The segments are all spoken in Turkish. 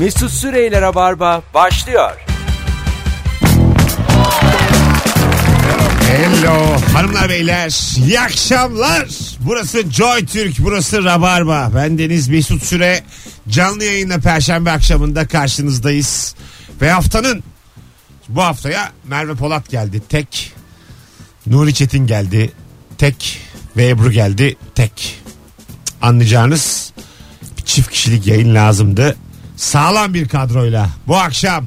Mesut Süreyler'e barba başlıyor. Hello hanımlar beyler iyi akşamlar. Burası Joy Türk burası Rabarba. Ben Deniz Mesut Süre canlı yayınla perşembe akşamında karşınızdayız. Ve haftanın bu haftaya Merve Polat geldi tek. Nuri Çetin geldi tek. Ve Ebru geldi tek. Anlayacağınız bir çift kişilik yayın lazımdı. Sağlam bir kadroyla bu akşam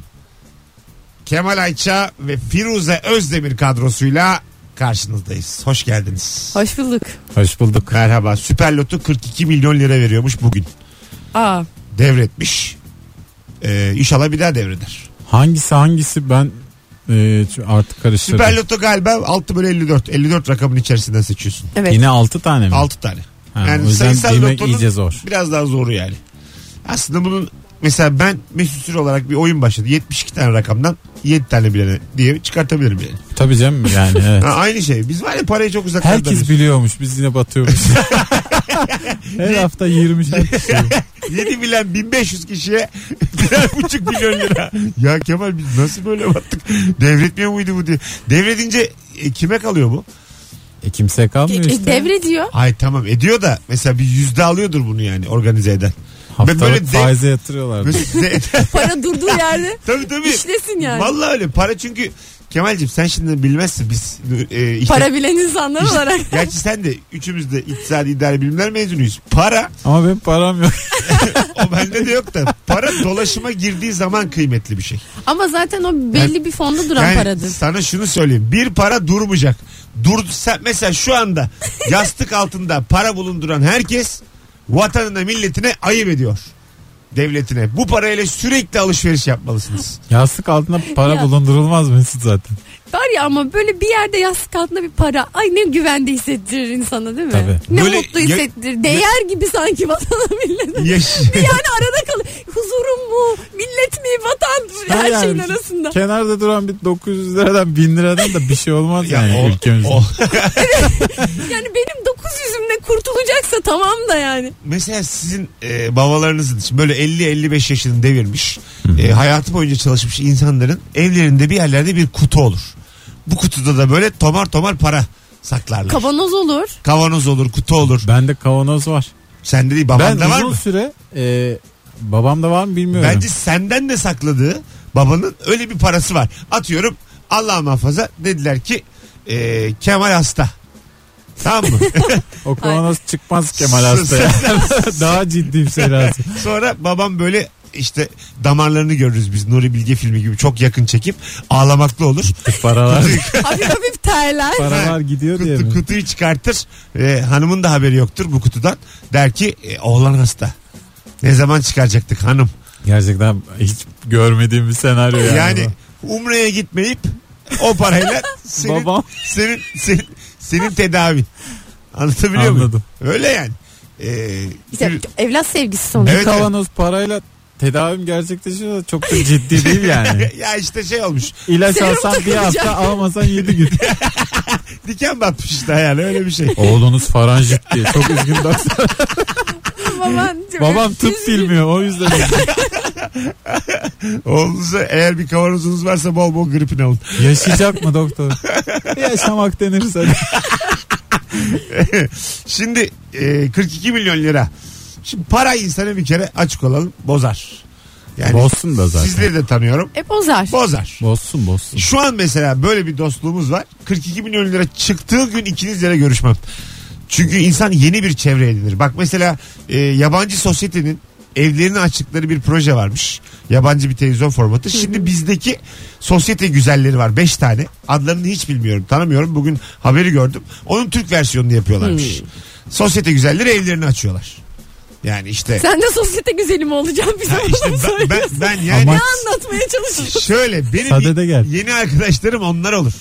Kemal Ayça ve Firuze Özdemir kadrosuyla karşınızdayız. Hoş geldiniz. Hoş bulduk. Hoş bulduk. Merhaba. Süper Loto 42 milyon lira veriyormuş bugün. Aa, Devretmiş. Ee, inşallah bir daha devreder. Hangisi hangisi ben e, artık karıştırdım. Süper Loto galiba 6 bölü 54. 54 rakamın içerisinden seçiyorsun. evet. Yine 6 tane mi? 6 tane. Ha, yani o yüzden sayısal bilmek lotonun iyice zor. Biraz daha zoru yani. Aslında bunun mesela ben Mesut Süre olarak bir oyun başladı. 72 tane rakamdan 7 tane bilene diye çıkartabilirim yani. Tabii canım yani evet. Ha, aynı şey. Biz var ya parayı çok uzaklardan Herkes biliyormuş biz yine batıyormuş. Her hafta 20 kişi. 7 bilen 1500 kişiye birer buçuk milyon lira. Ya Kemal biz nasıl böyle battık? Devretmiyor muydu bu diye. Devredince e, kime kalıyor bu? E kimse kalmıyor E, işte. devrediyor. Ay tamam ediyor da mesela bir yüzde alıyordur bunu yani organize eden. Haftalık böyle de- faize yatırıyorlar. Para durduğu yerde tabii tabii. işlesin yani. Vallahi öyle para çünkü Kemal'cim sen şimdi bilmezsin biz e, işte, Para bilen insanlar olarak. Gerçi sen de üçümüz de iktisadi idare bilimler mezunuyuz. Para Ama benim param yok. o bende de yok da para dolaşıma girdiği zaman kıymetli bir şey. Ama zaten o belli bir fonda duran Yani paradır. Sana şunu söyleyeyim. Bir para durmayacak. Dur, sen, mesela şu anda yastık altında para bulunduran herkes vatanına milletine ayıp ediyor. Devletine. Bu parayla sürekli alışveriş yapmalısınız. Yastık altında para Ya. bulundurulmaz Mesut zaten. Var ya ama böyle bir yerde yastık altında bir para. Ay ne güvende hissettirir insana değil mi? Tabii. Ne Böyle mutlu ya- hissettirir. Değer gibi sanki vatana milletine. Yaş- yani arada kalır. Huzurum mu? Millet mi? Vatan mı? Her Ha şeyin yani arasında. Kenarda duran bir 900 liradan 1000 liradan da bir şey olmaz Ya yani o- ülkemizde. o- Yani benim 900'ümle kurtulacaksa tamam da yani. mesela sizin e, babalarınızın için böyle 50-55 yaşını devirmiş e, hayatı boyunca çalışmış insanların evlerinde bir yerlerde bir kutu olur. Bu kutuda da böyle tomar tomar para saklarlar. Kavanoz olur. Kavanoz olur, kutu olur. Bende kavanoz var. Sende değil Ben babanda var uzun mı? süre e, babamda var mı bilmiyorum. Bence senden de sakladığı babanın öyle bir parası var. Atıyorum Allah muhafaza dediler ki e, Kemal hasta. Tamam mı? O kavanoz çıkmaz Kemal hastaya. Daha ciddi bir şey lazım. Sonra babam böyle işte damarlarını görürüz biz Nuri Bilge filmi gibi çok yakın çekip ağlamaklı olur. Paralar, hafif hafif terler. paralar gidiyor diye Kutu, mi? kutuyu çıkartır. E, hanımın da haberi yoktur bu kutudan. Der ki e, oğlan hasta. Ne zaman çıkaracaktık hanım? Gerçekten hiç görmediğim bir senaryo yani. Yani Umre'ye gitmeyip o parayla senin, Babam. senin, senin, senin tedavin. Anlatabiliyor muyum? Anladım. Öyle yani. Ee, İşte bir- evlat sevgisi sonuçta. Evet, evet. Kavanoz parayla tedavim gerçekleşiyor da çok da ciddi değil yani. ya işte şey olmuş. İlaç Serum alsan bir takılacak. hafta almasan 7 gün. Diken batmış işte yani öyle bir şey. Oğlunuz faranjit diye çok üzgün. Baban, Babam tıp bilmiyor o yüzden. Oğlunuza eğer bir kavanozunuz varsa bol bol gripin alın. Yaşayacak mı doktor? Yaşamak denirse. Şimdi e, 42 milyon lira. Şimdi para insanı bir kere açık olalım bozar. Yani Bozsun da zaten. Sizleri de tanıyorum. E bozar. Bozar. Bozsun bozsun. Şu an mesela böyle bir dostluğumuz var. 42 milyon lira çıktığı gün ikinizle görüşmem. Çünkü insan yeni bir çevre edinir. Bak mesela e, yabancı sosyetenin evlerini açtıkları bir proje varmış. Yabancı bir televizyon formatı. Şimdi bizdeki sosyete güzelleri var. 5 tane. Adlarını hiç bilmiyorum. Tanımıyorum. Bugün haberi gördüm. Onun Türk versiyonunu yapıyorlarmış. Sosyete güzelleri evlerini açıyorlar. Yani işte Sen de sosyete güzeli mi olacaksın bize Ha işte mu ben, ben, ben yani Ama- Anlatmaya çalışıyorsun. şöyle benim Sadede gel. yeni arkadaşlarım onlar olur.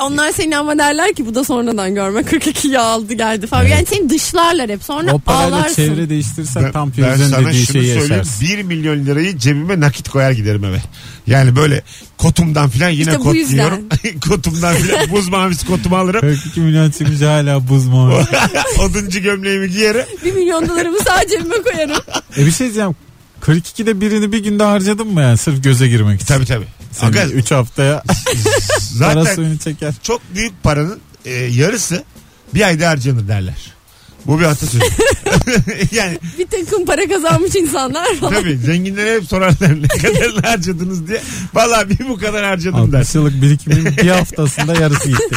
Onlar seni ama derler ki bu da sonradan görme 42'yi aldı geldi falan. Yani seni dışlarlar hep sonra O parayla ağlarsın. çevre değiştirsen Ben, tam ben sana dediği şunu şeyi söyleyeyim. yaşarsın. 1 milyon lirayı cebime nakit koyar giderim eve. Yani böyle kotumdan filan yine İşte bu kot yüzden. giyiyorum. kotumdan filan buz mavisi kotumu alırım. 42 milyon çıkmış hala buz mu? Oduncu gömleğimi giyerim. Bir milyon dolarımı sadece cebime koyarım. e bir şey diyeceğim. 42'de birini bir günde harcadın mı yani sırf göze girmek için? Tabii tabii. Aga, 3 haftaya para zaten suyunu çeker. çok büyük paranın e, yarısı bir ayda harcanır derler. Bu bir atasözü. yani Bir takım para kazanmış insanlar var. tabii zenginlere hep sorarlar ne kadar harcadınız diye. Vallahi bir bu kadar harcadım der. 60 yıllık birikimin bir haftasında yarısı gitti.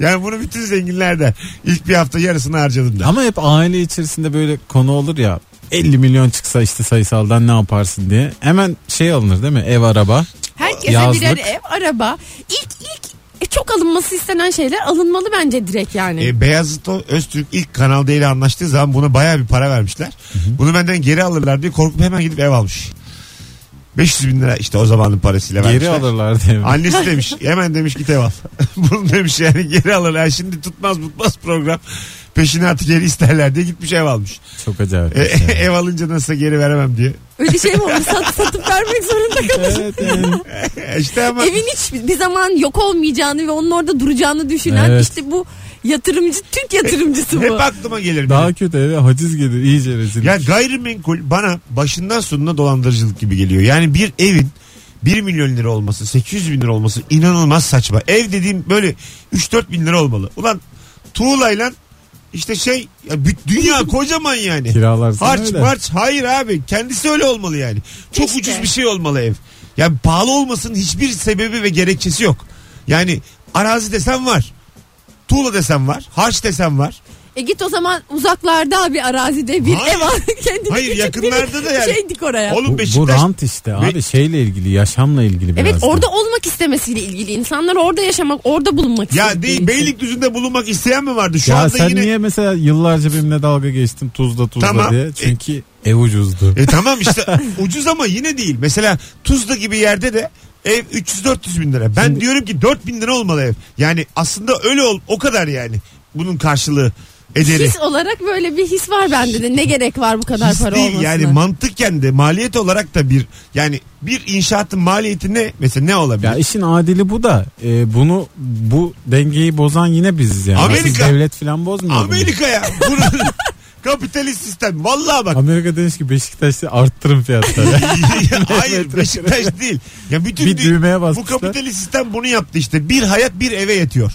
Yani bunu bütün zenginler der. İlk bir hafta yarısını harcadım der. Ama hep aile içerisinde böyle konu olur ya 50 milyon çıksa işte sayısaldan ne yaparsın diye. Hemen şey alınır değil mi? Ev araba. Herkese Yazlık. birer ev, araba. İlk ilk e, çok alınması istenen şeyler alınmalı bence direkt yani. E, Beyazıt O- Öztürk ilk Kanal D ile anlaştığı zaman buna bayağı bir para vermişler. Bunu benden geri alırlar diye korkup hemen gidip ev almış. 500 bin lira işte o zamanın parasıyla Geri vermişler. alırlar diye. mi? Annesi demiş hemen demiş git ev al. Bunu demiş yani geri alırlar. Şimdi tutmaz tutmaz program. Peşine artık geri isterler diye gitmiş ev almış. Çok acayip. E, şey. ev alınca nasılsa geri veremem diye. Öyle şey mi olmuş? Sat, satıp vermek zorunda kalır. evet yani. E, işte ama Evin hiç bir zaman yok olmayacağını ve onun orada duracağını düşünen Evet. işte bu yatırımcı Türk yatırımcısı hep bu. aklıma gelir. Daha benim. kötü eve haciz gelir iyice rezil. Ya gayrimenkul bana başından sonuna dolandırıcılık gibi geliyor. Yani bir evin 1 milyon lira olması 800 bin lira olması inanılmaz saçma. Ev dediğim böyle 3-4 bin lira olmalı. Ulan tuğlayla işte şey ya dünya kocaman yani. Kiralarsın Harç öyle. març hayır abi kendisi öyle olmalı yani. Çok İşte. ucuz bir şey olmalı ev. Yani pahalı olmasının hiçbir sebebi ve gerekçesi yok. Yani arazi desem var. Tuğla desem var. Harç desem var. E git o zaman uzaklarda bir arazide bir Hayır. ev al. Kendine Hayır, küçük yakınlarda bir da yani. Şey dik oraya. Oğlum Bu, bu Beşiktaş rant işte abi Be- şeyle ilgili yaşamla ilgili biraz. Evet da. orada olmak istemesiyle ilgili insanlar orada yaşamak orada bulunmak Ya istediği değil için. Beylikdüzü'nde bulunmak isteyen mi vardı? Şu ya anda sen yine niye mesela yıllarca benimle dalga geçtin tuzla tuzla Tamam. diye? Çünkü ev ucuzdu. E tamam işte ucuz ama yine değil. Mesela Tuzla gibi yerde de ev 300-400 bin lira. Ben Şimdi- diyorum ki 4 bin lira olmalı ev. Yani aslında öyle ol o kadar yani. Bunun karşılığı ederi. His olarak böyle bir his var bende de. Ne gerek var bu kadar His para değil olmasına? yani mantıken de maliyet olarak da bir yani bir inşaatın maliyeti ne mesela ne olabilir? Ya işin adili bu da e, bunu bu dengeyi bozan yine biziz yani. Amerika. Siz devlet falan bozmuyor. Amerika ya. Bunu, kapitalist sistem. Vallahi bak. Amerika demiş ki Beşiktaş'ta arttırın fiyatları. Hayır Beşiktaş değil. Ya bütün bir dü- düğmeye bu basmışlar. kapitalist sistem bunu yaptı işte. Bir hayat bir eve yetiyor.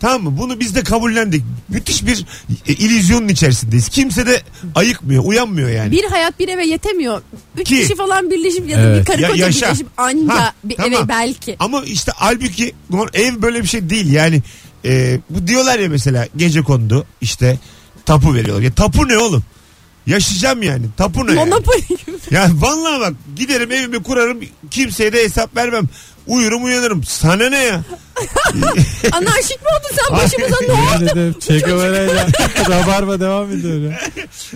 Tamam mı? Bunu biz de kabullendik. Müthiş bir e, illüzyonun içerisindeyiz. Kimse de ayıkmıyor, uyanmıyor yani. Bir hayat bir eve yetemiyor. Üç Ki- kişi falan birleşip ya da Evet. bir karı Ya- koca yaşa. birleşip anca Ha, bir tamam. eve belki. Ama işte halbuki normal- ev böyle bir şey değil. Yani e, bu diyorlar ya mesela gece kondu işte tapu veriyorlar. Ya tapu ne oğlum? Yaşayacağım yani. Tapu ne? yani? Monopoly gibi. Ya vallahi bak giderim evimi kurarım kimseye de hesap vermem. Uyurum uyanırım. Sana ne ya? Anarşik mi oldun sen başımıza ne oldu? De Guevara'yla Rabarba devam ediyor. ya.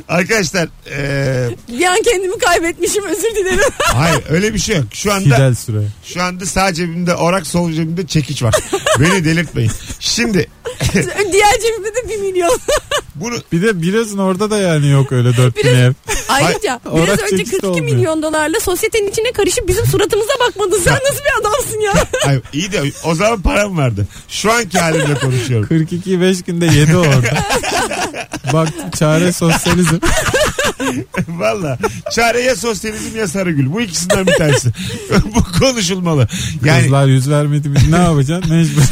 Arkadaşlar e, Bir an kendimi kaybetmişim özür dilerim. hayır öyle bir şey yok. Şu anda Fidel Süre. şu anda sağ cebimde orak sol cebimde çekiç var. Beni delirtmeyin. Şimdi Diğer cebimde de bir milyon. bunu Bir de biliyorsun orada da yani yok öyle 4000 Biraz- ev. Ayrıca Orak biraz önce çekişte 42 olmuyor. milyon dolarla sosyetenin içine karışıp bizim suratımıza bakmadın. Sen nasıl bir adamsın ya? ay, iyi de o zaman param vardı. Şu anki halimle konuşuyorum. 42 5 günde yedi orada. Bak çare sosyalizm. Valla çare ya sosyalizm ya Sarıgül. Bu ikisinden bir tanesi. Bu konuşulmalı. Yani Kızlar yüz vermedi mi ne yapacaksın mecbur.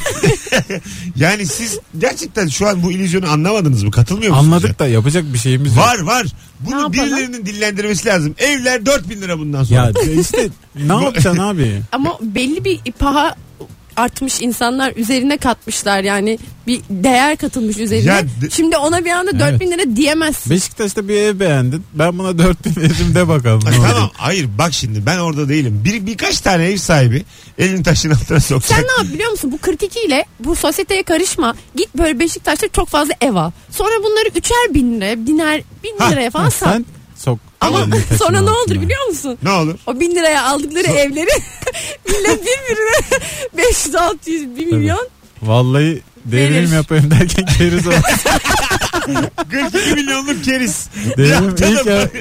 yani siz gerçekten şu an bu illüzyonu anlamadınız mı? Katılmıyor musunuz? Anladık da yapacak bir şeyimiz yok. Var var. Bunu yapalım? birilerinin dillendirmesi lazım. Evler 4000 lira bundan sonra. Ya işte ne yapacaksın abi? Ama belli bir paha artmış insanlar üzerine katmışlar yani bir değer katılmış üzerine. Ya de- Şimdi ona bir anda 4000 lira diyemezsin. Beşiktaş'ta bir ev beğendin. Ben buna 4000 veririm de bakalım. Ay, tamam hayır bak şimdi ben orada değilim. Bir, birkaç tane ev sahibi elini taşın altına sokacak. Sen ne yap biliyor musun? Bu 42 ile bu sosyeteye karışma. Git böyle Beşiktaş'ta çok fazla ev al. Sonra bunları üçer bin liraya, biner bin Ha, liraya falan sat. sen sok. Ama sonra ne olur biliyor musun? Ne olur? O bin liraya aldıkları evleri millet birbirine 500 600 1 milyon. Vallahi devrim Verir. yapayım derken keriz olur. 42 milyonluk keriz. İlk,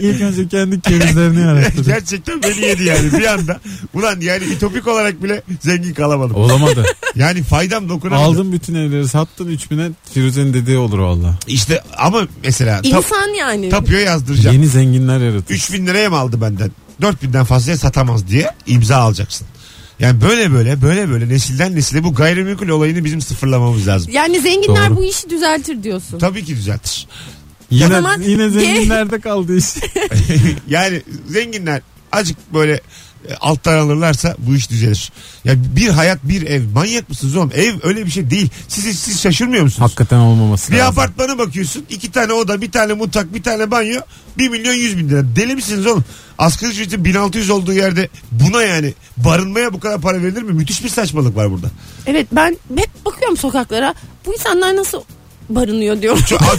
ilk önce kendi kerizlerini yarattı. Gerçekten beni yedi yani bir anda. Ulan yani ütopik olarak bile zengin kalamadım. Olamadı. Yani faydam dokunamadı. Aldın bütün evleri sattın 3000'e Firuze'nin dediği olur valla. İşte ama mesela tap, İnsan yani. tapuya yazdıracağım. Yeni zenginler yaratır. 3000 liraya mı aldı benden? 4000'den fazlaya satamaz diye imza alacaksın. Yani böyle böyle böyle böyle nesilden nesile bu gayrimenkul olayını bizim sıfırlamamız lazım. Yani zenginler Doğru. bu işi düzeltir diyorsun. Tabii ki düzeltir. Yine, zaman- yine zenginlerde kaldı iş. yani zenginler azıcık böyle alttan alırlarsa bu iş düzelir. Ya bir hayat bir ev. Manyak mısınız oğlum? Ev öyle bir şey değil. Siz, siz şaşırmıyor musunuz? Hakikaten olmaması Bir lazım. apartmana bakıyorsun. iki tane oda, bir tane mutfak, bir tane banyo. 1 milyon 100 bin lira. Deli misiniz oğlum? Asgari ücretin 1600 olduğu yerde buna yani barınmaya bu kadar para verilir mi? Müthiş bir saçmalık var burada. Evet ben hep bakıyorum sokaklara. Bu insanlar nasıl barınıyor diyorum. Çok,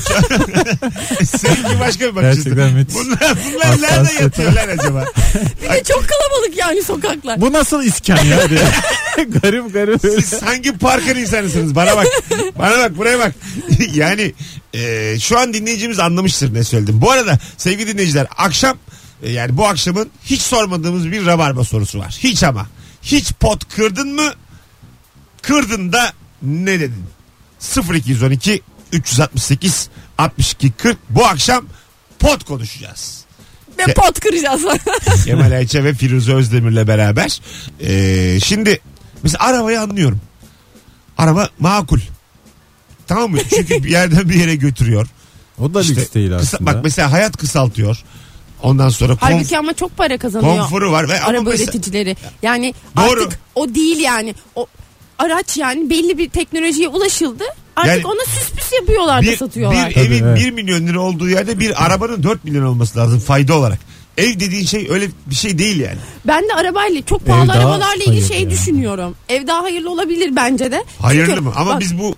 Seninki başka bir bakış açısı. Gerçekten müthiş. Bunlar, bunlar nerede Hassasiyet. yatıyorlar acaba? Bir de çok kalabalık yani sokaklar. Bu nasıl iskan ya diye. garip garip. Siz hangi parkın insanısınız? Bana bak. Bana bak buraya bak. yani e, şu an dinleyicimiz anlamıştır ne söyledim. Bu arada sevgili dinleyiciler akşam e, yani bu akşamın hiç sormadığımız bir rabarba sorusu var. Hiç ama. Hiç pot kırdın mı? Kırdın da ne dedin? 0212 368 62 40 bu akşam pot konuşacağız. Ve pot kıracağız. Kemal Ayça ve Firuze Özdemir'le beraber. Ee, şimdi mesela arabayı anlıyorum. Araba makul. Tamam mı? Çünkü bir yerden bir yere götürüyor. O da İşte lüks değil kısa- aslında. bak mesela hayat kısaltıyor. Ondan sonra konf- Halbuki ama çok para kazanıyor. konforu var. Ve araba mesela- üreticileri. Yani Doğru. artık o değil yani. O araç yani belli bir teknolojiye ulaşıldı. Artık Yani ona süs püs yapıyorlar da bir, satıyorlar. bir Tabii, evin evet. 1 milyon lira olduğu yerde bir arabanın 4 milyon olması lazım fayda olarak. Ev dediğin şey öyle bir şey değil yani. Ben de arabayla çok pahalı daha arabalarla ilgili hayırlı şey ya. düşünüyorum. Ev daha hayırlı olabilir bence de. Hayırlı Çünkü- mı? Ama bak, biz bu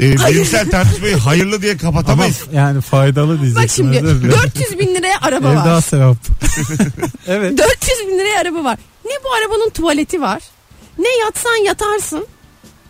e, bilimsel tartışmayı hayırlı diye Ama kapatamayız. yani faydalı diyeceksin. Bak şimdi özür dilerim. 400 bin liraya araba Ev var. daha sevap. evet. 400 bin liraya araba var. Ne bu arabanın tuvaleti var. Ne yatsan yatarsın.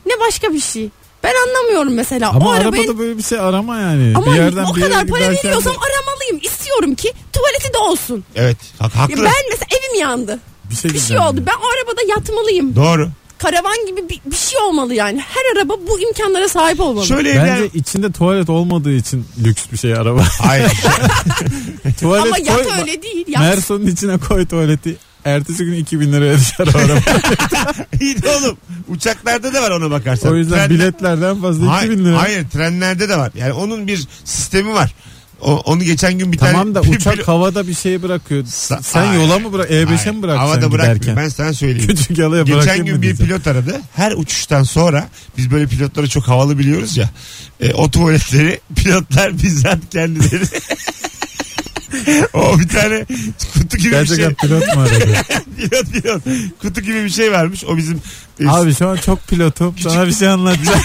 Ne başka bir şey. Ben anlamıyorum mesela. Ama o arabayı arabada böyle bir şey arama yani. ama bir yerden o bir kadar para giderken de- veriyorsam aramalıyım. İstiyorum ki tuvaleti de olsun. Evet. Hak, Ya haklı. ben mesela evim yandı. bir şey, Bir şey oldu. Ben o arabada yatmalıyım. Doğru. Karavan gibi bir, bir şey olmalı yani. Her araba bu imkanlara sahip olmalı. Şöyle evler... Bence içinde tuvalet olmadığı için lüks bir şey araba. Hayır. tuvalet Ama yat koy. öyle değil. Yat. Merson'un içine koy tuvaleti. Ertesi gün 2000 liraya düşer o araba. İyi de oğlum. Uçaklarda da var ona bakarsan. o yüzden Tren- biletlerden fazla Hayır, 2000 lira. hayır trenlerde de var. Yani onun bir sistemi var. O, onu geçen gün bir Tamam da tane... uçak havada bir şey bırakıyor. Sa- Sen Hayır. yola mı bırak? E5'e Hayır, mi bırakacaksın Havada bırakmıyor. giderken? Ben sana söyleyeyim. Küçük yalaya Geçen bırakayım gün mı bir diyeceğim. pilot aradı. Her uçuştan sonra biz böyle pilotları çok havalı biliyoruz ya. E, o tuvaletleri pilotlar bizzat kendileri o bir tane kutu gibi bir şey. Gerçekten pilot mu aradı? pilot pilot. Kutu gibi bir şey varmış. O bizim Abi şu an çok pilotum. Sana bir şey anlatacağım.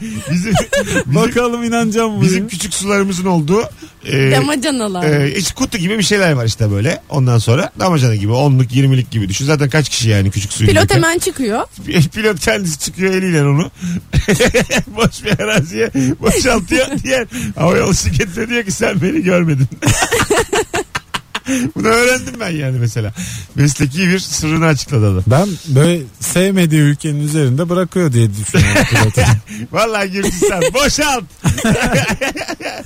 bizim bizim, Bakalım inanacağım mı? bizim küçük sularımızın olduğu e, Damacanalar. e, işte kutu gibi bir şeyler var işte böyle. Ondan sonra damacana gibi onluk yirmilik gibi düşün. Zaten kaç kişi yani küçük suyu. Pilot yıkar. hemen çıkıyor. Pilot kendisi çıkıyor eliyle onu. Boş bir araziye boşaltıyor. Diğer havayolu şirketine diyor ki sen beni görmedin. Bunu öğrendim ben yani mesela. Mesleki bir sırrını açıkladı adam. Ben böyle sevmediği ülkenin üzerinde bırakıyor diye düşünüyorum. Vallahi Gürcistan boşalt.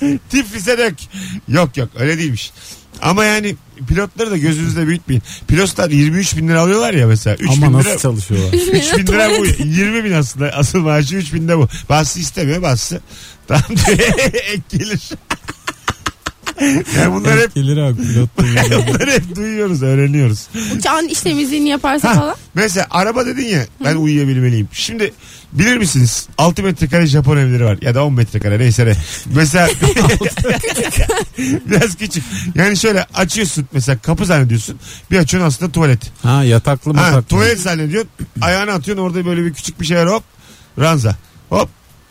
Tiflis'e dök. Yok yok öyle değilmiş. Ama yani pilotları da gözünüzde büyütmeyin. Pilotlar 23 bin lira alıyorlar ya mesela. 3 Ama bin nasıl lira, çalışıyorlar? 3 bin lira bu. 20 bin aslında. Asıl maaşı 3 bin de bu. Bazısı istemiyor bazısı. Tamam diye ek gelir. Yani bunlar hep Gelir abi yanında. bunları hep duyuyoruz, öğreniyoruz. Uçağın iş temizliğini yaparsa Ha, falan. mesela araba dedin ya ben uyuyabilmeliyim. Şimdi bilir misiniz 6 metrekare Japon evleri var ya da 10 metrekare neyse ne. Mesela biraz küçük. Yani şöyle açıyorsun mesela kapı zannediyorsun. Bir açıyorsun aslında tuvalet. Ha yataklı mı Ha, tuvalet zannediyorsun. Ayağını atıyorsun orada böyle bir küçük bir şey var hop. Ranza. Hop.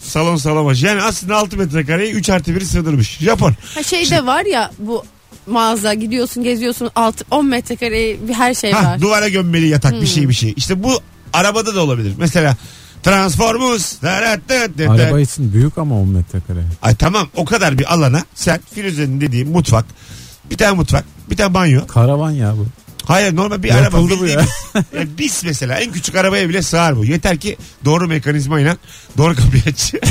Salon salamaş. Yani aslında 6 metrekareyi 3 artı 1'i sığdırmış. Japon. Ha şey de var ya bu mağaza gidiyorsun geziyorsun alt 10 metrekare bir her şey Ha, var. duvara gömmeli yatak bir şey bir şey. İşte bu arabada da olabilir. Mesela Transformers. Araba için büyük ama 10 metrekare. Ay tamam o kadar bir alana sen Firuze'nin dediği mutfak bir tane mutfak bir tane banyo. Karavan ya bu. Hayır normal bir Yapıldı araba. bu ya. bildiğimiz- Yani biz mesela en küçük arabaya bile sığar bu. Yeter ki doğru mekanizmayla doğru kapıyı aç.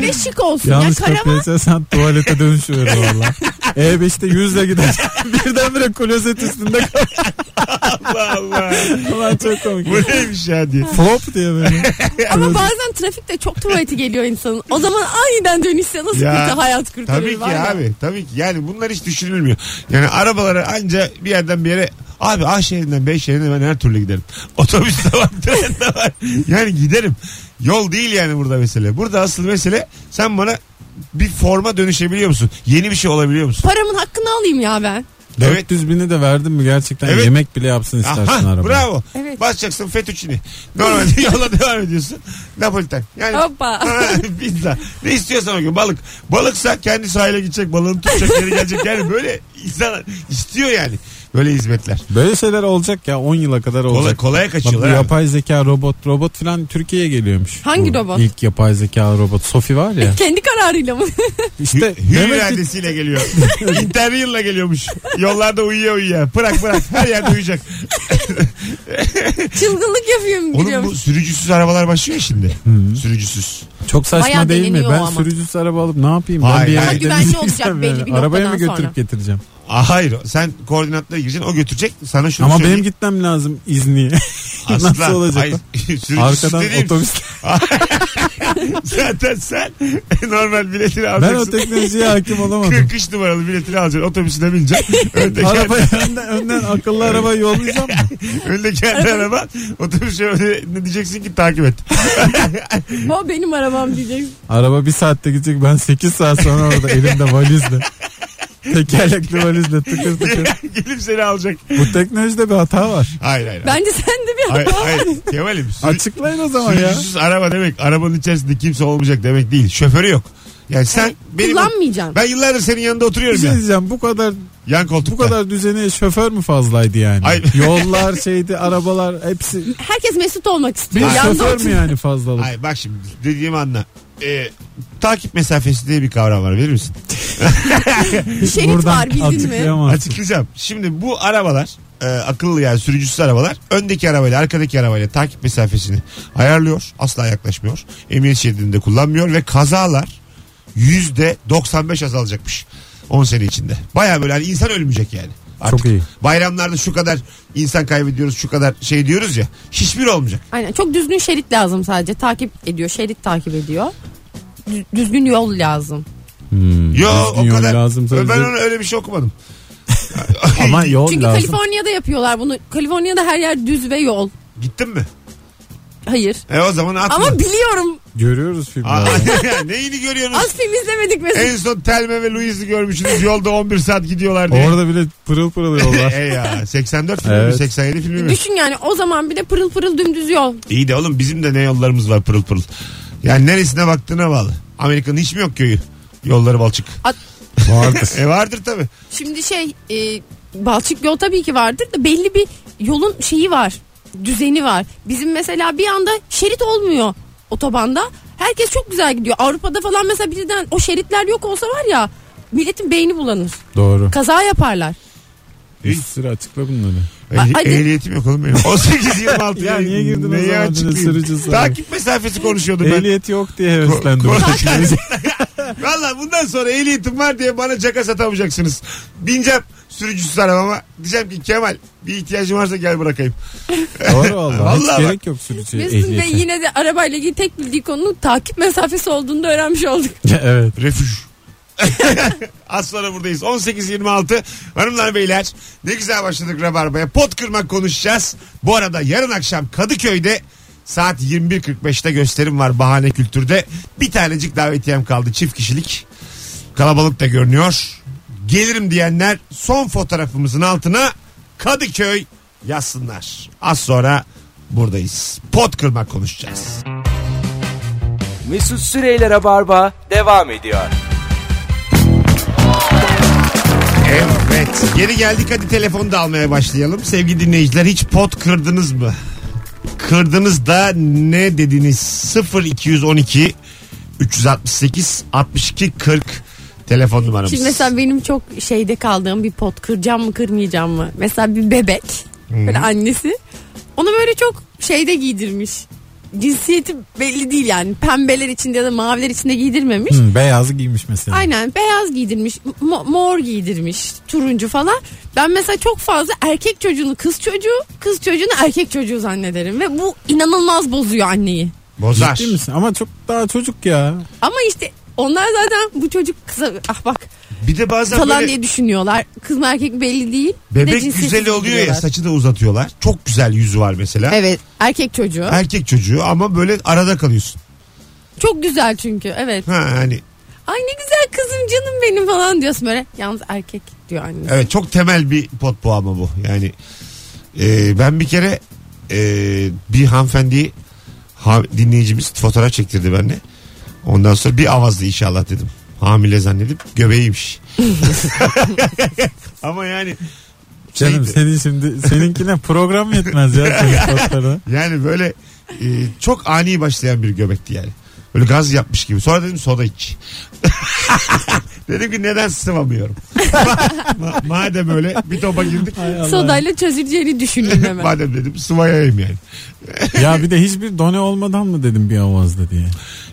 Ve şık olsun. Yalnız ya karavan kapıya sen tuvalete dönüşüyor valla. E5'te yüzle gider. Birdenbire klozet üstünde kal. Allah Allah. Ulan çok komik. Bu neymiş ya diye. Flop diye böyle. ama bazen trafikte çok tuvaleti geliyor insanın. O zaman aniden dönüşse nasıl Ya, kurtar, hayat kurtarır Tabii ki var ya. abi. Tabii ki. Yani bunlar hiç düşünülmüyor. Yani arabaları anca bir yerden bir yere Abi A şehrinden B şehrine ben her türlü giderim. Otobüs de var, tren de var. Yani giderim. Yol değil yani burada mesele. Burada asıl mesele sen bana bir forma dönüşebiliyor musun? Yeni bir şey olabiliyor musun? Paramın hakkını alayım ya ben. Evet. 400 bini de verdin mi gerçekten Evet. yemek bile yapsın istersin Aha, araba. bravo. Evet. Basacaksın fettuccine. Normalde yola devam ediyorsun. Napoliten. Yani Hoppa. pizza. Ne istiyorsan o gün balık. Balıksa kendi sahile gidecek balığını tutacak geri gelecek. Yani böyle insan istiyor yani. Böyle hizmetler. Böyle şeyler olacak ya 10 yıla kadar Kolay, olacak. kolaya Bak bu kaçıyorlar. abi. yapay zeka robot robot falan Türkiye'ye geliyormuş. Hangi Bu robot? İlk yapay zeka robot Sofi var ya. Kendi kararıyla mı? İşte Hü- Hür demek iradesiyle geliyor. Interrail'la geliyormuş. Yollarda uyuyor uyuyor. Bırak bırak. Her yerde uyuyacak. Çılgınlık yapıyorum Onun gidiyorum. bu sürücüsüz arabalar başlıyor şimdi. Sürücüsüz. çok saçma Bayağı değil mi? Ben ama. sürücüsüz araba alıp ne yapayım? Hayır, ben bir. Daha güvenli olacak belli bir Arabaya mı götürüp sonra. getireceğim? Aa, hayır. Sen koordinatlara gireceksin. O götürecek. Sana şunu Ama benim söyleyeyim. gitmem lazım izniye. Nasıl olacak? hayır, Arkadan dediğim- otobüs. Zaten sen normal biletini Ben alacaksın. o teknolojiye hakim olamadım. 43 numaralı biletini alacaksın. Otobüsüne bineceksin. Öndeki, Arabayı önden, önden akıllı arabayı yollayacağım öndeki kendi araba. Otobüs şoförü ne diyeceksin ki takip et. O benim arabam diyecek. Araba bir saatte gidecek ben 8 saat sonra orada elimde valizle. Tekerlekli valizle tıkır tıkır. Gelip seni alacak. Bu teknolojide bir hata var. Hayır hayır. Bence sende bir Hayır, araba var. hayır. Kemal'im. Sürü, Açıklayın o zaman ya. sürücüsüz araba demek arabanın içerisinde kimse olmayacak demek değil. Şoförü yok. Yani sen benim Kullanmayacağım. ben yıllardır senin yanında Bir oturuyorum şey ya. diyeceğim bu kadar Yan koltukta. bu kadar düzeni şoför mü fazlaydı yani? Hayır. Yollar şeydi arabalar hepsi Herkes mesut olmak bir istiyor. Yanda şoför mü yani fazlalık? Hayır bak şimdi dediğimi anla. Ee, takip mesafesi diye bir kavram var verir misin? Şerit Buradan var bildin mi? Açıklayacağım. Şimdi bu arabalar e, akıllı yani sürücüsüz arabalar öndeki arabayla arkadaki arabayla takip mesafesini ayarlıyor. Asla yaklaşmıyor. Emniyet şeridinde kullanmıyor ve kazalar yüzde 95 azalacakmış 10 sene içinde. Baya böyle hani insan ölmeyecek yani. Artık Çok iyi. Bayramlarda şu kadar insan kaybediyoruz şu kadar şey diyoruz ya hiçbir olmayacak. Aynen çok düzgün şerit lazım sadece. Takip ediyor. Şerit takip ediyor. Dü- Düzgün yol lazım. Hmm, Yo o yol kadar lazım ben onu öyle bir şey okumadım. Ama yol Çünkü lazım. Kaliforniya'da yapıyorlar bunu. Kaliforniya'da her yer düz ve yol. Gittin mi? Hayır. E o zaman atma. Ama biliyorum. Görüyoruz Aa, filmlerde. neyini görüyorsunuz? Az film izlemedik mesela. En son Telme ve Louise'i görmüşsünüz. Yolda 11 saat gidiyorlar diye. Orada bile pırıl pırıl yollar. e ya 84 filmi mi Evet. 87 filmi mi? Düşün yani o zaman bir de pırıl pırıl dümdüz yol. İyi de oğlum bizim de ne yollarımız var pırıl pırıl. Yani neresine baktığına bağlı. Amerika'nın hiç mi yok köyü? Yolları balçık. Vardır. E vardır tabi. Şimdi şey e, balçık yol tabii ki vardır da belli bir yolun şeyi var. Düzeni var. Bizim mesela bir anda şerit olmuyor otobanda. Herkes çok güzel gidiyor. Avrupa'da falan mesela birden o şeritler yok olsa var ya milletin beyni bulanır. Doğru. Kaza yaparlar. Bir sürü açıkla bunları. Hadi. Ehliyetim yok oğlum benim. 18-26 Ya niye girdin o Neyi zaman açıklayayım? sürücüsü? Takip mesafesi konuşuyordum ben. Ehliyet yok diye heveslendim. Ko- Valla bundan sonra ehliyetim var diye bana caka satamayacaksınız. Bineceğim sürücüsüz arabama. Diyeceğim ki Kemal bir ihtiyacın varsa gel bırakayım. Doğru valla. Hiç Vallahi bak. gerek yok sürücü Mesut'un Bey ehliyete. yine de arabayla ilgili tek bildiği konunun takip mesafesi olduğunu da öğrenmiş olduk. evet. Refüj. Az sonra buradayız. 18.26 hanımlar beyler ne güzel başladık Rabarba'ya. Pot kırmak konuşacağız. Bu arada yarın akşam Kadıköy'de saat 21.45'te gösterim var Bahane Kültür'de. Bir tanecik davetiyem kaldı çift kişilik. Kalabalık da görünüyor. Gelirim diyenler son fotoğrafımızın altına Kadıköy yazsınlar. Az sonra buradayız. Pot kırmak konuşacağız. Mesut Süreyler'e barba devam ediyor. Evet geri geldik hadi telefonu da almaya başlayalım. Sevgili dinleyiciler hiç pot kırdınız mı? kırdınız da ne dediniz? 0212 368 62 40 telefon numaramız. Şimdi mesela benim çok şeyde kaldığım bir pot kıracağım mı kırmayacağım mı? Mesela bir bebek böyle annesi onu böyle çok şeyde giydirmiş. Cinsiyeti belli değil yani pembeler içinde ya da maviler içinde giydirmemiş. Hı, beyazı giymiş mesela. Aynen beyaz giydirmiş, mo- mor giydirmiş, turuncu falan. Ben mesela çok fazla erkek çocuğunu kız çocuğu, kız çocuğunu erkek çocuğu zannederim ve bu inanılmaz bozuyor anneyi. Bozar. Ciddi misin? Ama çok daha çocuk ya. Ama işte onlar zaten bu çocuk kıza ah bak Bir de bazen falan böyle diye düşünüyorlar. Kız mı erkek belli değil. Bir de bebek cinsiyeti güzeli oluyor ya saçı da uzatıyorlar. Çok güzel yüzü var mesela. Evet erkek çocuğu. Erkek çocuğu ama böyle arada kalıyorsun. Çok güzel çünkü evet. Ha hani Ay ne güzel kızım canım benim falan diyorsun böyle. Yalnız erkek diyor anne. evet çok temel bir pot bu ama bu. Yani e, ben bir kere e, bir hanımefendiyi ha, dinleyicimiz fotoğraf çektirdi benimle. Ondan sonra bir avazdı inşallah dedim. Hamile zannedip göbeğiymiş. ama yani Canım senin şimdi seninkine program yetmez ya yani böyle e, çok ani başlayan bir göbekti yani. Böyle gaz yapmış gibi. Sonra dedim soda iç. dedim ki neden sıvamıyorum. Ma- madem öyle bir topa girdik. Sodayla çözüleceğini düşündüm hemen. madem dedim sıvayayım yani. Ya bir de hiçbir done olmadan mı dedim bir avazda diye.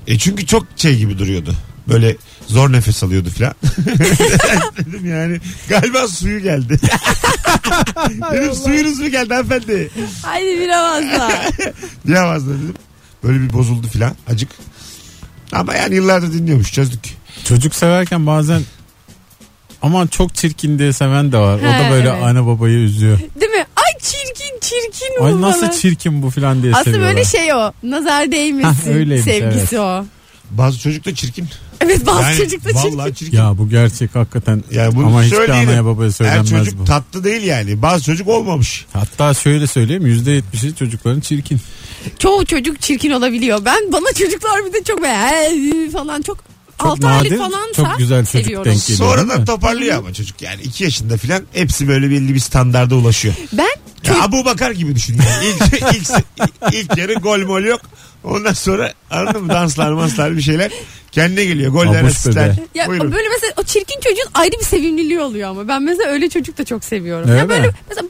E çünkü çok şey gibi duruyordu. Böyle zor nefes alıyordu filan. dedim yani galiba suyu geldi. dedim suyunuz mu geldi hanımefendi? Haydi bir avazla. Bir avazla dedim. Böyle bir bozuldu filan acık. Ama yani yıllardır dinliyormuş çözdük. Çocuk severken bazen ama çok çirkin diye seven de var. o da He, böyle evet. ana babayı üzüyor. Değil mi? Ay çirkin çirkin o Ay nasıl çirkin bu filan diye Aslında seviyorlar. böyle şey o. Nazar değmesin Hah, öyleymiş, sevgisi o. Bazı çocuk da çirkin. Evet bazı Yani çocuk da çirkin. Vallahi çirkin. Ya bu gerçek hakikaten Yani bunu ama hiçbir söyleyelim. anaya babaya Her söylenmez çocuk bu. tatlı değil yani. Bazı çocuk olmamış. Hatta şöyle söyleyeyim yüzde yetmişi çocukların çirkin. Çoğu çocuk çirkin olabiliyor. Ben bana çocuklar bir de çok böyle falan çok, Çok 6 aylık nadir, çok güzel çocuk seviyorum. denk geliyor. Sonradan mi? toparlıyor ama çocuk yani. 2 yaşında filan hepsi böyle belli bir standarda ulaşıyor. Ben Ya Abu Bakar gibi düşün yani. İlk, ilk, ilk yarı gol mol yok. Ondan sonra anladın mı danslar manslar bir şeyler. Kendine geliyor. Goller Abuş asistler. bebe. ya Buyurun. böyle mesela o çirkin çocuğun ayrı bir sevimliliği oluyor ama ben mesela öyle çocuk da çok seviyorum. Öyle ya böyle mi? mesela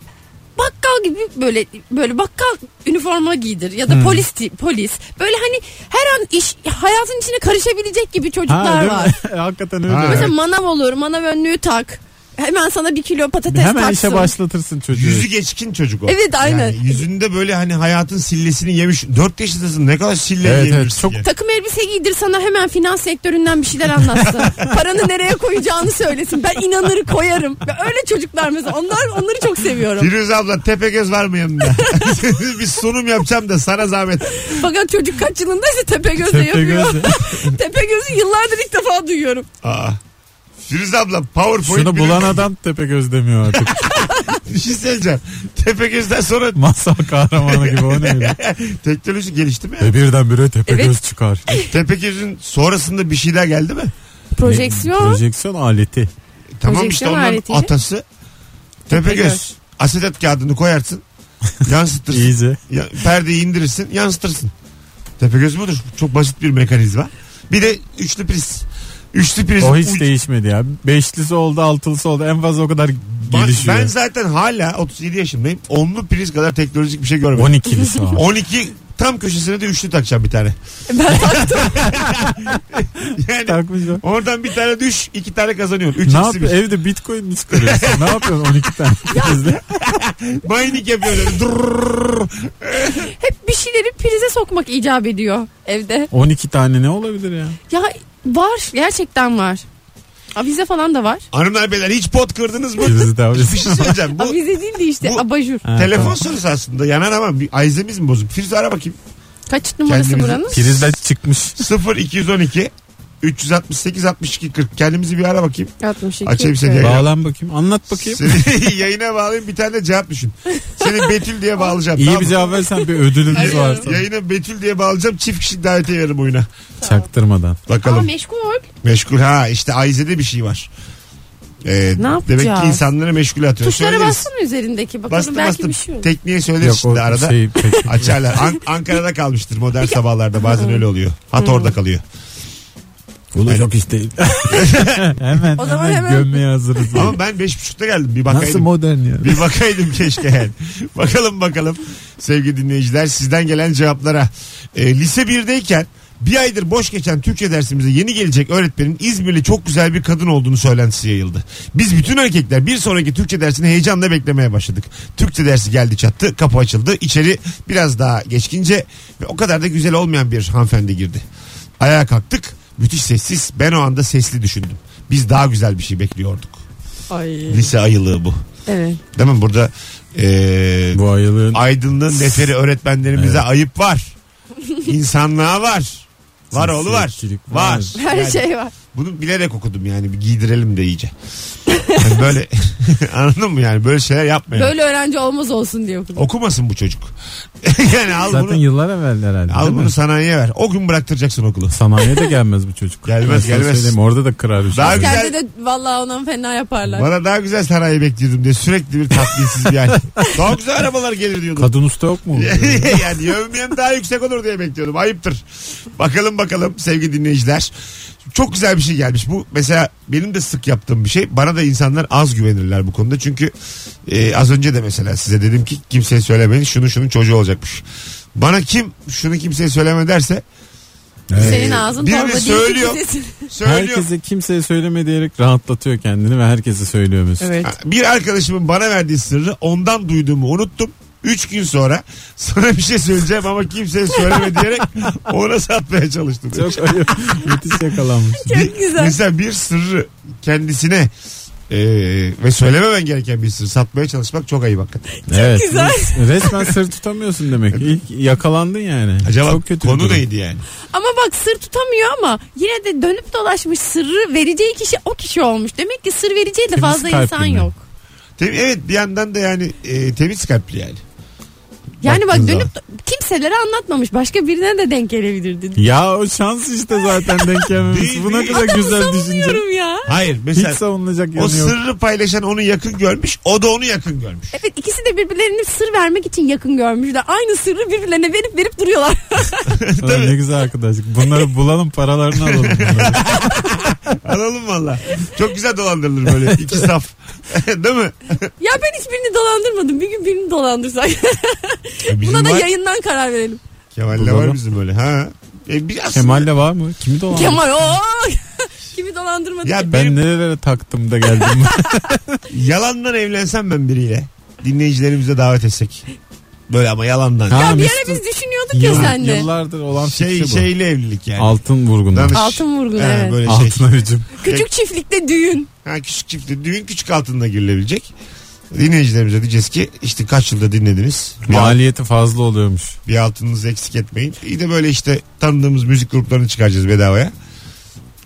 bakkal gibi böyle böyle bakkal üniforma giydir ya da Hmm. polis polis böyle hani her an iş hayatın içine karışabilecek gibi çocuklar var. Hakikaten öyle. Ha, Mesela evet. manav olur manav önlüğü tak. Hemen sana bir kilo patates Hemen taksın. işe başlatırsın çocuğu. Yüzü geçkin çocuk o. Evet, aynen. Yani yüzünde böyle hani hayatın sillesini yemiş. 4 yaşındasın ne kadar sille Evet, evet, yiyebilirsin çok- yani. Takım elbise giydir sana hemen finans sektöründen bir şeyler anlatsın. Paranı nereye koyacağını söylesin. Ben inanır koyarım. Ya öyle çocuklar mesela. Onlar onları çok seviyorum. Firuze abla Tepegöz var mı yanında? bir sunum yapacağım da sana zahmet. Fakat çocuk kaç yılındaysa Tepegöz'de yapıyor. Tepegöz. Tepegöz'ü yıllardır ilk defa duyuyorum. Aa. Firuze abla PowerPoint Şunu bulan adam Tepegöz demiyor artık. bir şey söyleyeceğim. Tepegöz'den sonra Masal kahramanı gibi o ne öyle? teknoloji gelişti mi? Ve birdenbire Tepegöz Evet. çıkar. Tepegöz'ün sonrasında bir şeyler geldi mi? Projeksiyon. Projeksiyon aleti. Tamam Projeksiyon işte onların aletiyle. atası Tepegöz. Tepegöz. Asetat kağıdını koyarsın. Yansıtırsın. İyice. Ya, perdeyi indirirsin yansıtırsın. Tepegöz budur. Çok basit bir mekanizma. Bir de üçlü priz. Üçlü priz. O hiç uç- değişmedi ya. Beşlisi oldu, altılısı oldu. En fazla o kadar Ben- gelişiyor. Ben zaten hala 37 yaşındayım. Onlu priz kadar teknolojik bir şey görmedim. 12'lisi var. 12 tam köşesine de üçlü takacağım bir tane. Ben taktım. Yani Takmış o. oradan bir tane düş iki tane kazanıyorsun. Üç Ne eksi bir. yapıyor? Evde bitcoin mi çıkarıyorsun? ne yapıyorsun 12 tane? Mining yapıyor öyle. Durrrr. Hep bir şeyleri prize sokmak icap ediyor evde. 12 tane ne olabilir ya? Ya var. Gerçekten var. Avize falan da var. Hanımlar beyler hiç pot kırdınız mı? Prizi de bir şey söyleyeceğim. Bu Avize değil de işte bu- abajur. Ha, telefon tamam. sorusu aslında. Yanan ama bir ayzemiz mi bozuk? Firuze ara bakayım. Kaç numarası Kendimizi- buranın? Prizde çıkmış. 0 212 368 62 40. Kendimizi bir ara bakayım. 62. Açayım seni. Bağlan bakayım. Anlat bakayım. Seni yayına bağlayayım bir tane de cevap düşün. Seni Betül diye bağlayacağım. İyi tamam bir mı? cevap versen bir ödülümüz var. sana. Yayına Betül diye bağlayacağım. Çift kişilik davetiye veririm oyuna. Çaktırmadan. Aa Bakalım. meşgul. Meşgul ha işte Ayze'de bir şey var. Ee, Ne demek ki yapacağız? insanları meşgul atıyor. Tuşlara Söyleriz. bassana üzerindeki bakalım Bastım belki bastım. bir şey olur. Tekniğe söyleriz Yok şimdi arada. şey pek- Açarlar. An- Ankara'da kalmıştır modern sabahlarda bazen öyle oluyor. Hat orada kalıyor. Olacak iş değil. hemen, O zaman hemen, hemen- gömmeye hazırız. Ama ben beş buçukta geldim bir Nasıl bakaydım. modern ya? Bir bakaydım keşke yani. bakalım bakalım sevgili dinleyiciler sizden gelen cevaplara. Ee, lise 1'deyken bir aydır boş geçen Türkçe dersimize yeni gelecek öğretmenin İzmirli çok güzel bir kadın olduğunu söylentisi yayıldı. Biz bütün erkekler bir sonraki Türkçe dersini heyecanla beklemeye başladık. Türkçe dersi geldi çattı kapı açıldı içeri biraz daha geçkince ve o kadar da güzel olmayan bir hanımefendi girdi. Ayağa kalktık müthiş sessiz ben o anda sesli düşündüm. Biz daha güzel bir şey bekliyorduk. Ay. Lise ayılığı bu. Evet. Değil mi? Burada eee Bu ayılığın aydınlığın neferi öğretmenlerimize Evet. ayıp var. İnsanlığa var. Var oğlu var. Cinsiyetçilik Var. var. Her Yani şey var. Bunu bilerek okudum yani bir giydirelim de iyice. Yani böyle anladın mı yani böyle şeyler yapmayalım. Böyle öğrenci olmaz olsun diye okudum. Okumasın bu çocuk. yani al Zaten bunu yıllar evvel herhalde. al değil bunu mi? sanayiye ver. O gün bıraktıracaksın okulu. Sanayiye de gelmez bu çocuk. Gelmez, Ben sana gelmez. söyleyeyim, Orada da kırar bir şey. Daha güzel- Kendi de vallahi ondan fena yaparlar. Bana daha güzel sanayi bekliyordum diye sürekli bir tatlisiz bir hal. Daha güzel arabalar gelir diyordum. Kadın usta yok mu? yani yövmiyem daha yüksek olur diye bekliyordum. Ayıptır. Bakalım bakalım sevgili dinleyiciler. Çok güzel bir şey gelmiş. Bu mesela benim de sık yaptığım bir şey. Bana da insanlar az güvenirler bu konuda. Çünkü e, az önce de mesela size dedim ki kimseye söylemeyin şunu şunun çocuğu olacakmış. Bana kim şunu kimseye söyleme derse Senin ağzın Birini torba değil. söylüyor. söylüyor. Herkese kimseye söyleme diyerek rahatlatıyor kendini ve herkese söylüyor Mesut. Evet. Bir arkadaşımın bana verdiği sırrı ondan duyduğumu unuttum. Üç gün sonra sana bir şey söyleyeceğim ama kimseye söyleme diyerek ona satmaya çalıştım. Çok ayıp. Müthiş yakalanmış. Çok güzel. Mesela bir sırrı kendisine e, ve söylememen gereken bir sırrı satmaya çalışmak çok ayıp hakikaten. evet. güzel. res- Resmen sır tutamıyorsun demek. İlk yakalandın yani. Acaba Çok kötü bir konu durum. neydi yani? Ama bak sır tutamıyor ama yine de dönüp dolaşmış sırrı vereceği kişi o kişi olmuş. Demek ki sır vereceği de Temiz fazla kalpli insan mi? yok. Tem- evet bir yandan da yani e, temiz kalpli yani. Yani bak dönüp kimselere anlatmamış. Başka birine de denk gelebilirdin. Ya o şans işte zaten denk gelmemiz. Değil, Bu ne değil. kadar güzel düşünce. Ya. Hayır Hiç mesela savunulacak o yanı yok. sırrı paylaşan onu yakın görmüş o da onu yakın görmüş. Evet ikisi de birbirlerini sır vermek için yakın görmüşler. Aynı sırrı birbirlerine verip verip duruyorlar. Ne güzel arkadaşlık. Bunları bulalım paralarını alalım. bunları. Alalım valla. Çok güzel dolandırılır böyle iki saf. Değil mi? ya ben hiçbirini dolandırmadım. Bir gün birini dolandırsak. E, Bizim Buna da var. yayından karar verelim. Kemal'le var Bulalım. bizim öyle. Ha. E, bir aslında- Kemal'le var mı? Kimi dolandırdın? Kemal o Kimi dolandırmadı Ya ki? Ben benim nerelere taktım da geldim. yalandan evlensem ben biriyle dinleyicilerimize davet etsek. Böyle ama yalandan. Ha, Ya bir Mesut- ara biz düşünüyorduk ya Yıl- senle. Yıllardır olan şey bu. şeyle evlilik yani. Altın vurgunu. Danış- Altın vurgun, He, evet. Böyle şey. Altına hücum. Küçük çiftlikte düğün. Ha, küçük çiftli düğün küçük altında girilebilecek. Dinleyicilerimize diyeceğiz ki işte kaç yılda dinlediniz. Bir, Maliyeti fazla oluyormuş. bir altınınızı eksik etmeyin. İyi de böyle işte tanıdığımız müzik gruplarını çıkaracağız bedavaya.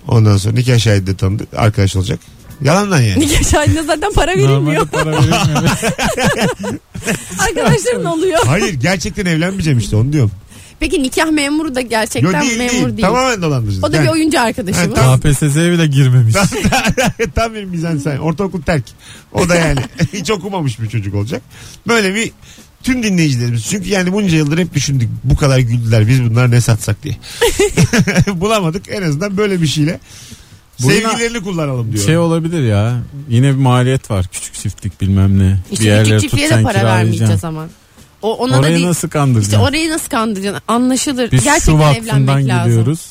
Ondan sonra nikah şahidi de tanıdık. Arkadaş olacak. Yalandan yani. Nikah şahidine zaten para verilmiyor. Normalde para verilmiyor. Arkadaşların oluyor. Hayır gerçekten evlenmeyeceğim işte onu diyorum. Peki nikah memuru da Yo, gerçekten değil, memur değil. değil. Tamamen dolandırıcı. O da bir Yani- oyuncu arkadaşımız. Ha, tamam. KPSS'ye bile girmemiş. tam, tam bir mizansen. Ortaokul terk. O da yani hiç okumamış bir çocuk olacak. Böyle bir tüm dinleyicilerimiz. Çünkü yani bunca yıldır hep düşündük bu kadar güldüler biz bunlar ne satsak diye. Bulamadık en azından böyle bir şeyle Buna- sevgilerini kullanalım diyor. Şey olabilir ya. Yine bir maliyet var. Küçük çiftlik bilmem ne. İşte bir yerlere küçük çiftliğe de tutacaksın para kiralayacaksın. vermeyeceğiz ama. O, ona da Orayı değil. nasıl kandıracaksın? İşte orayı nasıl kandıracaksın? Anlaşılır. Biz Gerçekten su vakfından evlenmek lazım. gidiyoruz.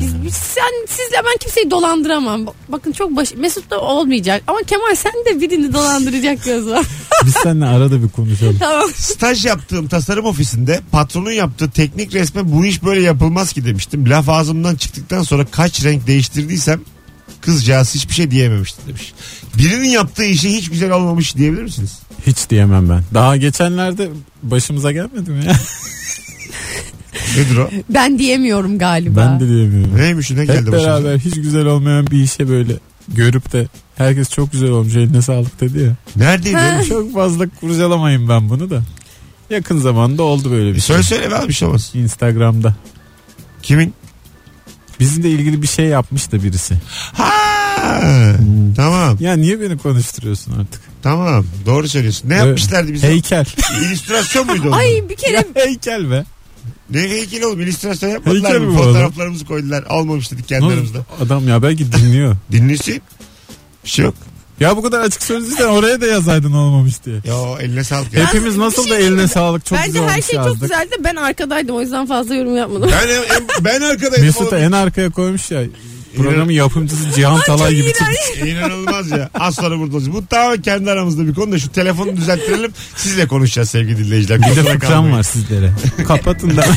Biz, biz- sen sizle ben kimseyi dolandıramam. Bak- Bakın çok baş Mesut da olmayacak. Ama Kemal sen de birini dolandıracak göz var. Biz seninle arada bir konuşalım. tamam. Staj yaptığım tasarım ofisinde patronun yaptığı teknik resme bu iş böyle yapılmaz ki demiştim. Laf ağzımdan çıktıktan sonra kaç renk değiştirdiysem kızcağız hiçbir şey diyememişti demiş. Birinin yaptığı işi hiç güzel olmamış diyebilir misiniz? Hiç diyemem ben. Daha geçenlerde başımıza gelmedi mi ya? Nedir o? Ben diyemiyorum galiba. ben de diyemiyorum. Neymiş ne geldi Hep beraber hiç güzel olmayan bir işe böyle görüp de herkes çok güzel olmuş eline sağlık dedi ya. Neredeydi? Ha. Çok fazla kurcalamayın ben bunu da. Yakın zamanda oldu böyle bir Bir şey. söyle söyle ben bir şey olmaz. Instagram'da. Kimin? Bizimle ilgili bir şey yapmış da birisi. Ha Ha, tamam Ya niye beni konuşturuyorsun artık? tamam doğru söylüyorsun. Ne yapmışlardı bize? Heykel. İllüstrasyon muydu o? Ay bir kere ya heykel be. Ne heykeli oğlum illüstrasyon yapmadılar Heykel mı? mi bu adam? Fotoğraflarımızı koydular. Almamış dedik kendi aramızda. Adam ya belki dinliyor. Dinliyorsun. Bir şey yok. Ya bu kadar açık sözlüysen oraya da yazaydın olmamış diye. Ya eline sağlık ya. Hepimiz bir nasıl şey da eline mi? sağlık çok bence güzel her olmuş şey çok yazdık. güzeldi. Ben arkadaydım o yüzden fazla yorum yapmadım. Ben, en- ben arkadayım. Mesut'u oğlum. en arkaya koymuş ya. Programın yapımcısı Cihan Talay gibi çıktı. İnanılmaz ya. Az sonra burada olacağız. Bu tamamen kendi aramızda bir konu da şu telefonu düzelttirelim. Sizle konuşacağız sevgili dinleyiciler. Bir de fıkram var sizlere. Kapatın da.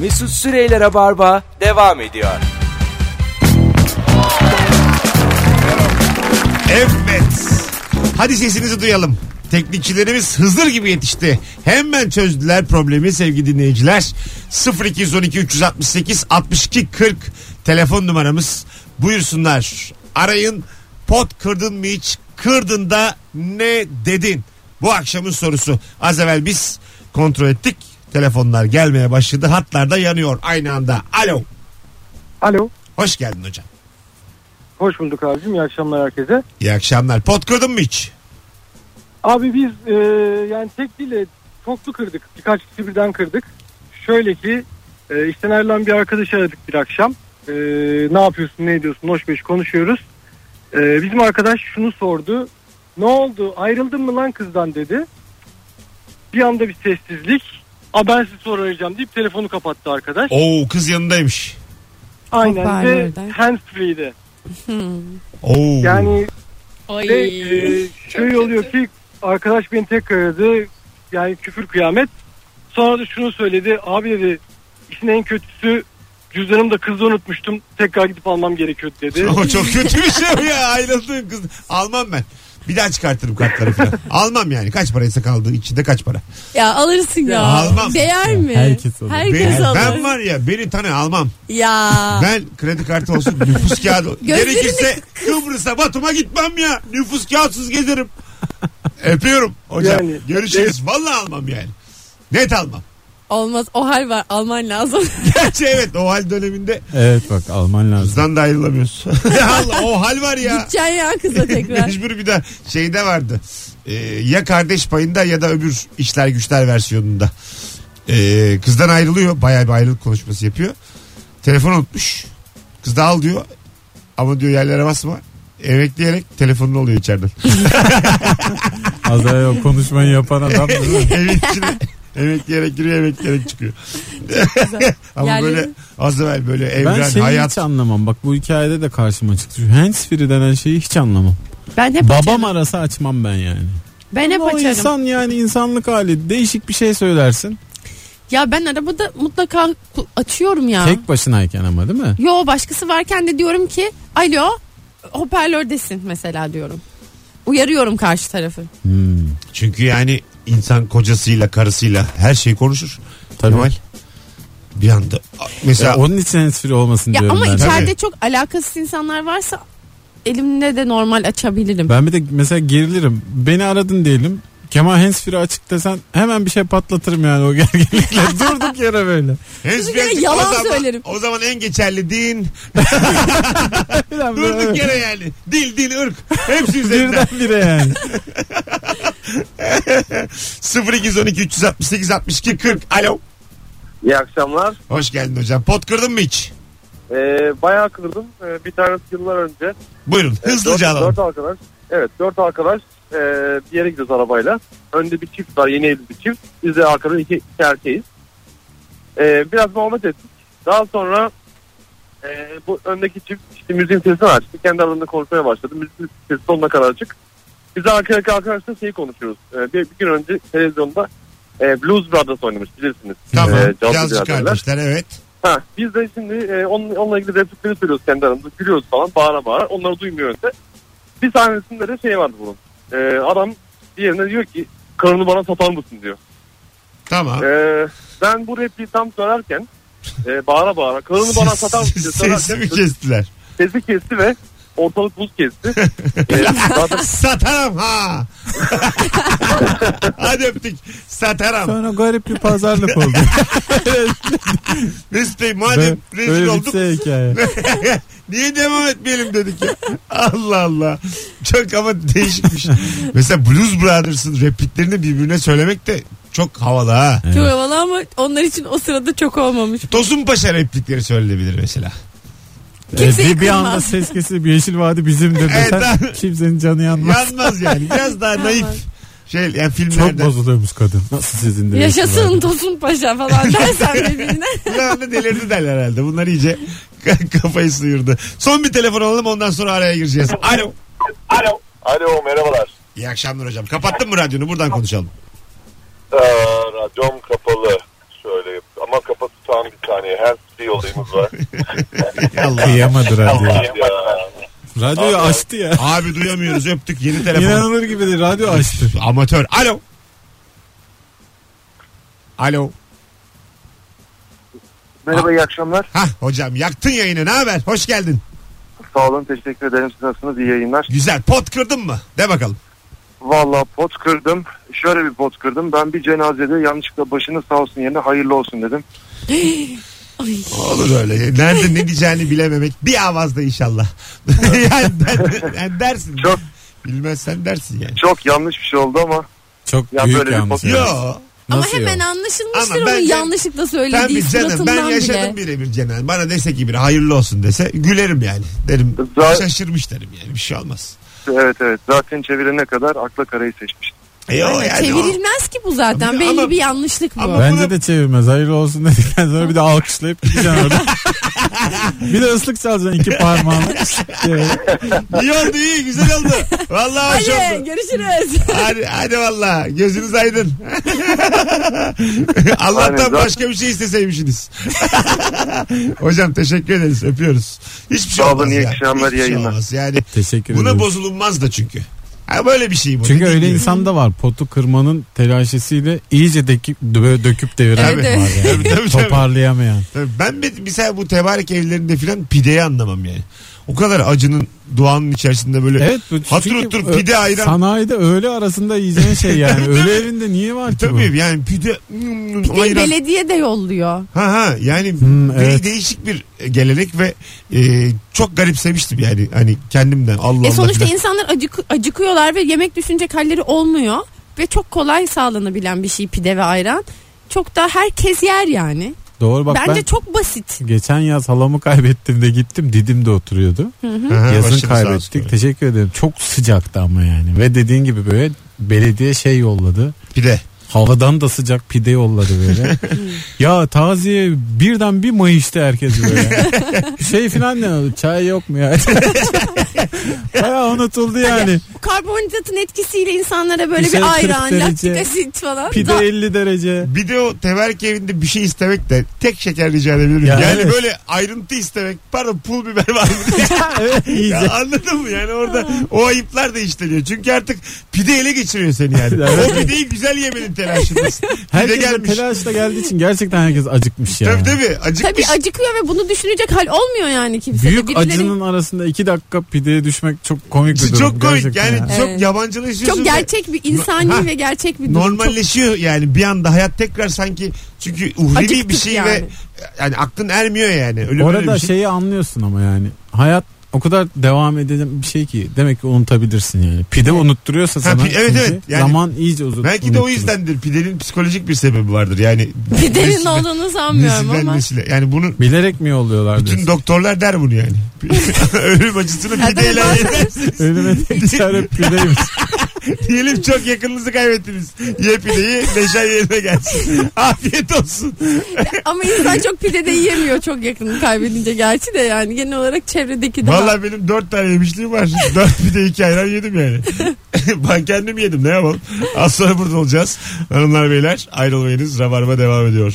Mesut Süreyler'e barba devam ediyor. Evet. Hadi sesinizi duyalım. Teknikçilerimiz Hızır gibi yetişti. Hemen çözdüler problemi sevgili dinleyiciler. 0212 368 62 40 telefon numaramız. Buyursunlar. Arayın. Pot kırdın mı hiç? Kırdın da ne dedin? Bu akşamın sorusu. Az evvel biz kontrol ettik. Telefonlar gelmeye başladı. Hatlar da yanıyor aynı anda. Alo. Alo. Hoş geldin hocam. Hoş bulduk abicim. İyi akşamlar herkese. İyi akşamlar. Pot kırdın mı hiç? Abi biz e, yani tek değil de çoklu kırdık. Birkaç kişi birden kırdık. Şöyle ki e, işten ayrılan bir arkadaşı aradık bir akşam. E, ne yapıyorsun ne ediyorsun hoş beş konuşuyoruz. E, bizim arkadaş şunu sordu. Ne oldu ayrıldın mı lan kızdan dedi. Bir anda bir sessizlik. A ben sizi sonra arayacağım deyip telefonu kapattı arkadaş. Oo kız yanındaymış. Aynen ve Hoparlörden. hands free'de. Oo. Yani Ay. Ve e, şöyle oluyor ki arkadaş beni tekrar aradı. Yani küfür kıyamet. Sonra da şunu söyledi. Abi dedi işin en kötüsü cüzdanımı da kızda unutmuştum. Tekrar gidip almam gerekiyor dedi. O çok kötü bir şey bu ya ayrıldığın kız. Almam ben. Bir daha çıkartırım kartları falan. Almam yani. Kaç paraysa kaldığı içinde kaç para. Ya alırsın ya. Almam. Değer mi? Herkes alır. Herkes Ben, alır. ben var ya beni tanı almam. Ya. Ben kredi kartı olsun nüfus kağıdı. Gözlerini- Gerekirse Kıbrıs'a Batum'a gitmem ya. Nüfus kağıtsız gezerim. Öpüyorum hocam. Yani- Görüşürüz. Vallahi almam yani. Net almam. Olmaz o hal var alman lazım. Gerçi evet o hal döneminde evet bak Alman lazım. kızdan da ayrılamıyoruz. Allah, o hal var ya. Gideceksin ya kıza tekrar. Mecbur bir de şeyde vardı. Ee, ya kardeş payında ya da öbür işler güçler versiyonunda. Ee, kızdan ayrılıyor. Bayağı bir ayrılık konuşması yapıyor. Telefon unutmuş. Kız da al diyor. Ama diyor yerlere basma. Emekleyerek telefonun oluyor içeriden. Az evvel o konuşmayı yapan adam değil mi? Evin içine emekleyerek giriyor emekleyerek çıkıyor. Ama Yerleri- böyle az evvel böyle Ben evren şeyi hayat hiç anlamam. Bak bu hikayede de karşıma çıktı. Şu hands free denen şeyi hiç anlamam. Ben hep Babam açarım. arasa açmam ben yani. Ben hep Ama o açarım. insan yani insanlık hali. Değişik bir şey söylersin. Ya ben arabada mutlaka ku- açıyorum ya. Tek başınayken ama değil mi? Yo başkası varken de diyorum ki alo hoparlördesin mesela diyorum. Uyarıyorum karşı tarafı. Hmm. Çünkü yani insan kocasıyla karısıyla her şeyi konuşur. Tabii. Kemal. Bir anda mesela Ya onun için free olmasın Ya diyorum ama ben. içeride Tabii. çok alakasız insanlar varsa elimde de normal açabilirim. Ben bir de mesela gerilirim. Beni aradın diyelim. Kemal free açık desen hemen bir şey patlatırım yani o gerginlikle. Durduk yere böyle. Henüz kere bir- yalan o zaman, söylerim. O zaman en geçerli din. Birden Durduk yere yani. Dil, din, ırk. Hepsi üzerinden. Birdenbire yani. 0212 368 62 40. Alo. İyi akşamlar. Hoş geldin hocam. Pot kırdın mı hiç? Ee, bayağı kırdım. Ee, bir tanesi yıllar önce. Buyurun Ee, hızlıca dört, alalım. dört arkadaş. Evet dört arkadaş ee, bir yere gidiyoruz arabayla. Önde bir çift var yeni evli bir çift. Biz de arkada iki, iki erkeğiz. Ee, biraz muhabbet ettik. Daha sonra ee, bu öndeki çift işte müziğin sesini açtı. Kendi aralarında konuşmaya başladı. Müziğin sesi sonuna kadar açık. Biz de arkadaki arkadaşlar şeyi konuşuyoruz. Ee, bir, bir gün önce televizyonda ee, Blues Brothers oynamış bilirsiniz. Tamam. Ee, cazcı kardeşler evet. Ha, biz de şimdi e, onun, onunla ilgili replikleri söylüyoruz kendi aramızda. Gülüyoruz falan bağıra bağıra. Onları duymuyor önce. Bir sahnesinde de şey vardı bunun. E, adam diğerine diyor ki karını bana satar mısın diyor. Tamam. E, ben bu repliği tam söylerken e, bağıra bağıra karını bana satar mısın diye Sesimi söylerken kestiler. sesi kesti ve ortalık buz kesti. Ee, zaten Satarım ha. Hadi öptük. Satarım. Sonra garip bir pazarlık oldu. Mesut Bey madem rezil olduk bitse hikaye. niye devam etmeyelim dedik ya. Allah Allah. Çok ama değişikmiş. Mesela Blues Brothers'ın repliklerini birbirine söylemek de çok havalı ha. Çok havalı ama onlar için o sırada çok olmamış. Tosun Paşa replikleri söylenebilir mesela. Kimseyi Ee, bir, anda ses kesilip Yeşil Vadi bizimdir Evet, desen abi. kimsenin canı yanmaz. Yanmaz yani. Biraz daha naif. Şey yani Çok filmlerde. bozuluyormuş kadın. Nasıl sizin de Yeşil Yaşasın Vadi? Tosun Paşa falan dersen birbirine. Bunlar da delirdi derler herhalde. Bunlar iyice kafayı sıyırdı. Son bir telefon alalım ondan sonra araya gireceğiz. Alo. Alo. Alo merhabalar. İyi akşamlar hocam. Kapattın mı radyonu? Buradan konuşalım. Ee, radyom kapalı. Şöyle ama kapalı tam bir saniye. Her bir olayımız var. Allah. Kıyamadı radyo. Radyoyu Abi. açtı ya. Abi duyamıyoruz. Öptük. Yeni telefon. İnanılır gibi değil. Radyo açtı. Amatör. Alo. Alo. merhaba iyi akşamlar. Hah hocam yaktın yayını. Ne haber? Hoş geldin. Sağ olun teşekkür ederim. Siz nasılsınız? İyi yayınlar. Güzel. Pot kırdın mı? De bakalım. Valla pot kırdım. Şöyle bir pot kırdım. Ben bir cenazede yanlışlıkla başını sağ olsun yerine hayırlı olsun dedim. Ay. Olur öyle. Nerede ne diyeceğini bilememek. Bir avazda inşallah. yani, ben- yani dersin. Çok Bilmezsen dersin yani. çok yanlış bir şey oldu ama Çok Ya büyük böyle bir yanlış. foto- Yo. Ama hemen yok? anlaşılmıştır Ama bence- yanlışlıkla Ben söylediği bir canım ben yaşadım bile. birebir Cenel. Bana dese ki biri hayırlı olsun dese gülerim yani. Derim Zaten- şaşırmış derim yani bir şey olmaz. Evet evet zaten çevirene kadar akla karayı seçmiştim. E o Aynen, yani o- Çevrilmez ki bu zaten. Ama- Belli bir yanlışlık bu. ama- Bence buna- de çevirmez. Hayırlı olsun dedikten sonra bir de alkışlayıp gideceksin orada. bir de ıslık çalacaksın iki parmağınla. Evet. İyi oldu iyi güzel oldu. Vallahi hoş Hadi oldu. görüşürüz. Hadi, hadi valla gözünüz aydın. Allah'tan Aynen, başka bir şey isteseymişsiniz. Hocam teşekkür ederiz öpüyoruz. Hiçbir şey Sağ olun, olmaz iyi ya. akşamlar, Hiçbir şey yayınlar. olmaz. Yani Teşekkür buna ederim. bozulunmaz da çünkü. Ha böyle bir şey bu. Çünkü öyle gibi. insan da var. Potu kırmanın telaşesiyle iyice döküp, böyle döküp deviren var yani. Tabii, tabii, tabii. Toparlayamayan. Tabii Ben bir- mesela bu tebarek evlerinde filan pideyi anlamam yani. O kadar acının doğanın içerisinde böyle Evet. Bu, Hatır otur pide ayran. Sanayide öğle arasında yiyeceğin şey yani. öğle evinde niye var ki bu? Tabii yani pide hmm, Bir de ayran. belediye de yolluyor. Ha ha yani Hmm, evet. değişik bir gelenek ve e, çok garipsemiştim yani hani kendimden Allah E Allah. sonuçta filan. insanlar acık, acıkıyorlar ve yemek düşünecek halleri olmuyor. Ve çok kolay sağlanabilen bir şey pide ve ayran. Çok da herkes yer yani. Doğru bak Bence ben çok basit. geçen yaz halamı kaybettim de gittim Didim'de oturuyordu. Aha, Yazın sağ olsun. kaybettik. Teşekkür ederim. Çok sıcaktı ama yani. Ve dediğin gibi böyle belediye şey yolladı. Pide. Havadan da sıcak pide yolladı böyle. ya taziye birden bir mayıştı herkes böyle. şey falan ne oldu? Çay yok mu ya? Baya unutuldu yani. Bu karbonhidratın etkisiyle insanlara böyle Bir şey bir 40 ayran, derece. laktik asit falan. Pide Da- 50 derece. Bir de o teberk evinde bir şey istemek de tek şeker rica edebilirim. Ya yani evet. böyle ayrıntı istemek. Pardon pul biber var mı? diye. evet iyice. ya anladın mı? Yani orada o ayıplar da işleniyor. Çünkü artık pide ele geçiriyor seni yani. O pideyi güzel yemenin telaşındasın. Herkes de gelmiş. telaşla geldiği için gerçekten herkes acıkmış ya. Tabii tabii acıkmış. Tabii acıkıyor ve bunu düşünecek hal olmuyor yani kimse. Büyük Birileri- acının arasında iki dakika pideye düşmek çok komik bir durum. çok komik gerçekten yani ya. çok Evet. yabancılaşıyorsun. Çok ve gerçek bir insani Ha. ve gerçek bir durum. Çok- Normalleşiyor yani bir anda hayat tekrar sanki çünkü uhrevi Acıktık bir şey yani. ve yani aklın ermiyor yani. Öyle Orada bir şey. şeyi anlıyorsun ama yani. Hayat o kadar devam eden bir şey ki demek ki unutabilirsin yani. Pide unutturuyorsa Ha, sana pi- evet, çünkü evet. Yani zaman iyice uzun. Belki de o yüzdendir. Pidenin psikolojik bir sebebi vardır. Yani Pidenin nesile- olduğunu sanmıyorum nesilden ama. nesile. Yani bunu Bilerek mi yolluyorlar bütün diyorsun? doktorlar der bunu yani. Ölüm acısını pideyle yenersiniz. Ölüme tek çare pideymiş. Diyelim çok yakınınızı kaybettiniz. Ye pideyi neşen yerine gelsin. Afiyet olsun. Ama insan çok pide de yiyemiyor çok yakın kaybedince gerçi de yani genel olarak çevredeki daha. Valla benim dört tane yemişliğim var. Dört pide iki ayran yedim yani. ben kendim yedim ne yapalım. Az sonra burada olacağız. Hanımlar beyler ayrılmayınız. Rabarba devam ediyor.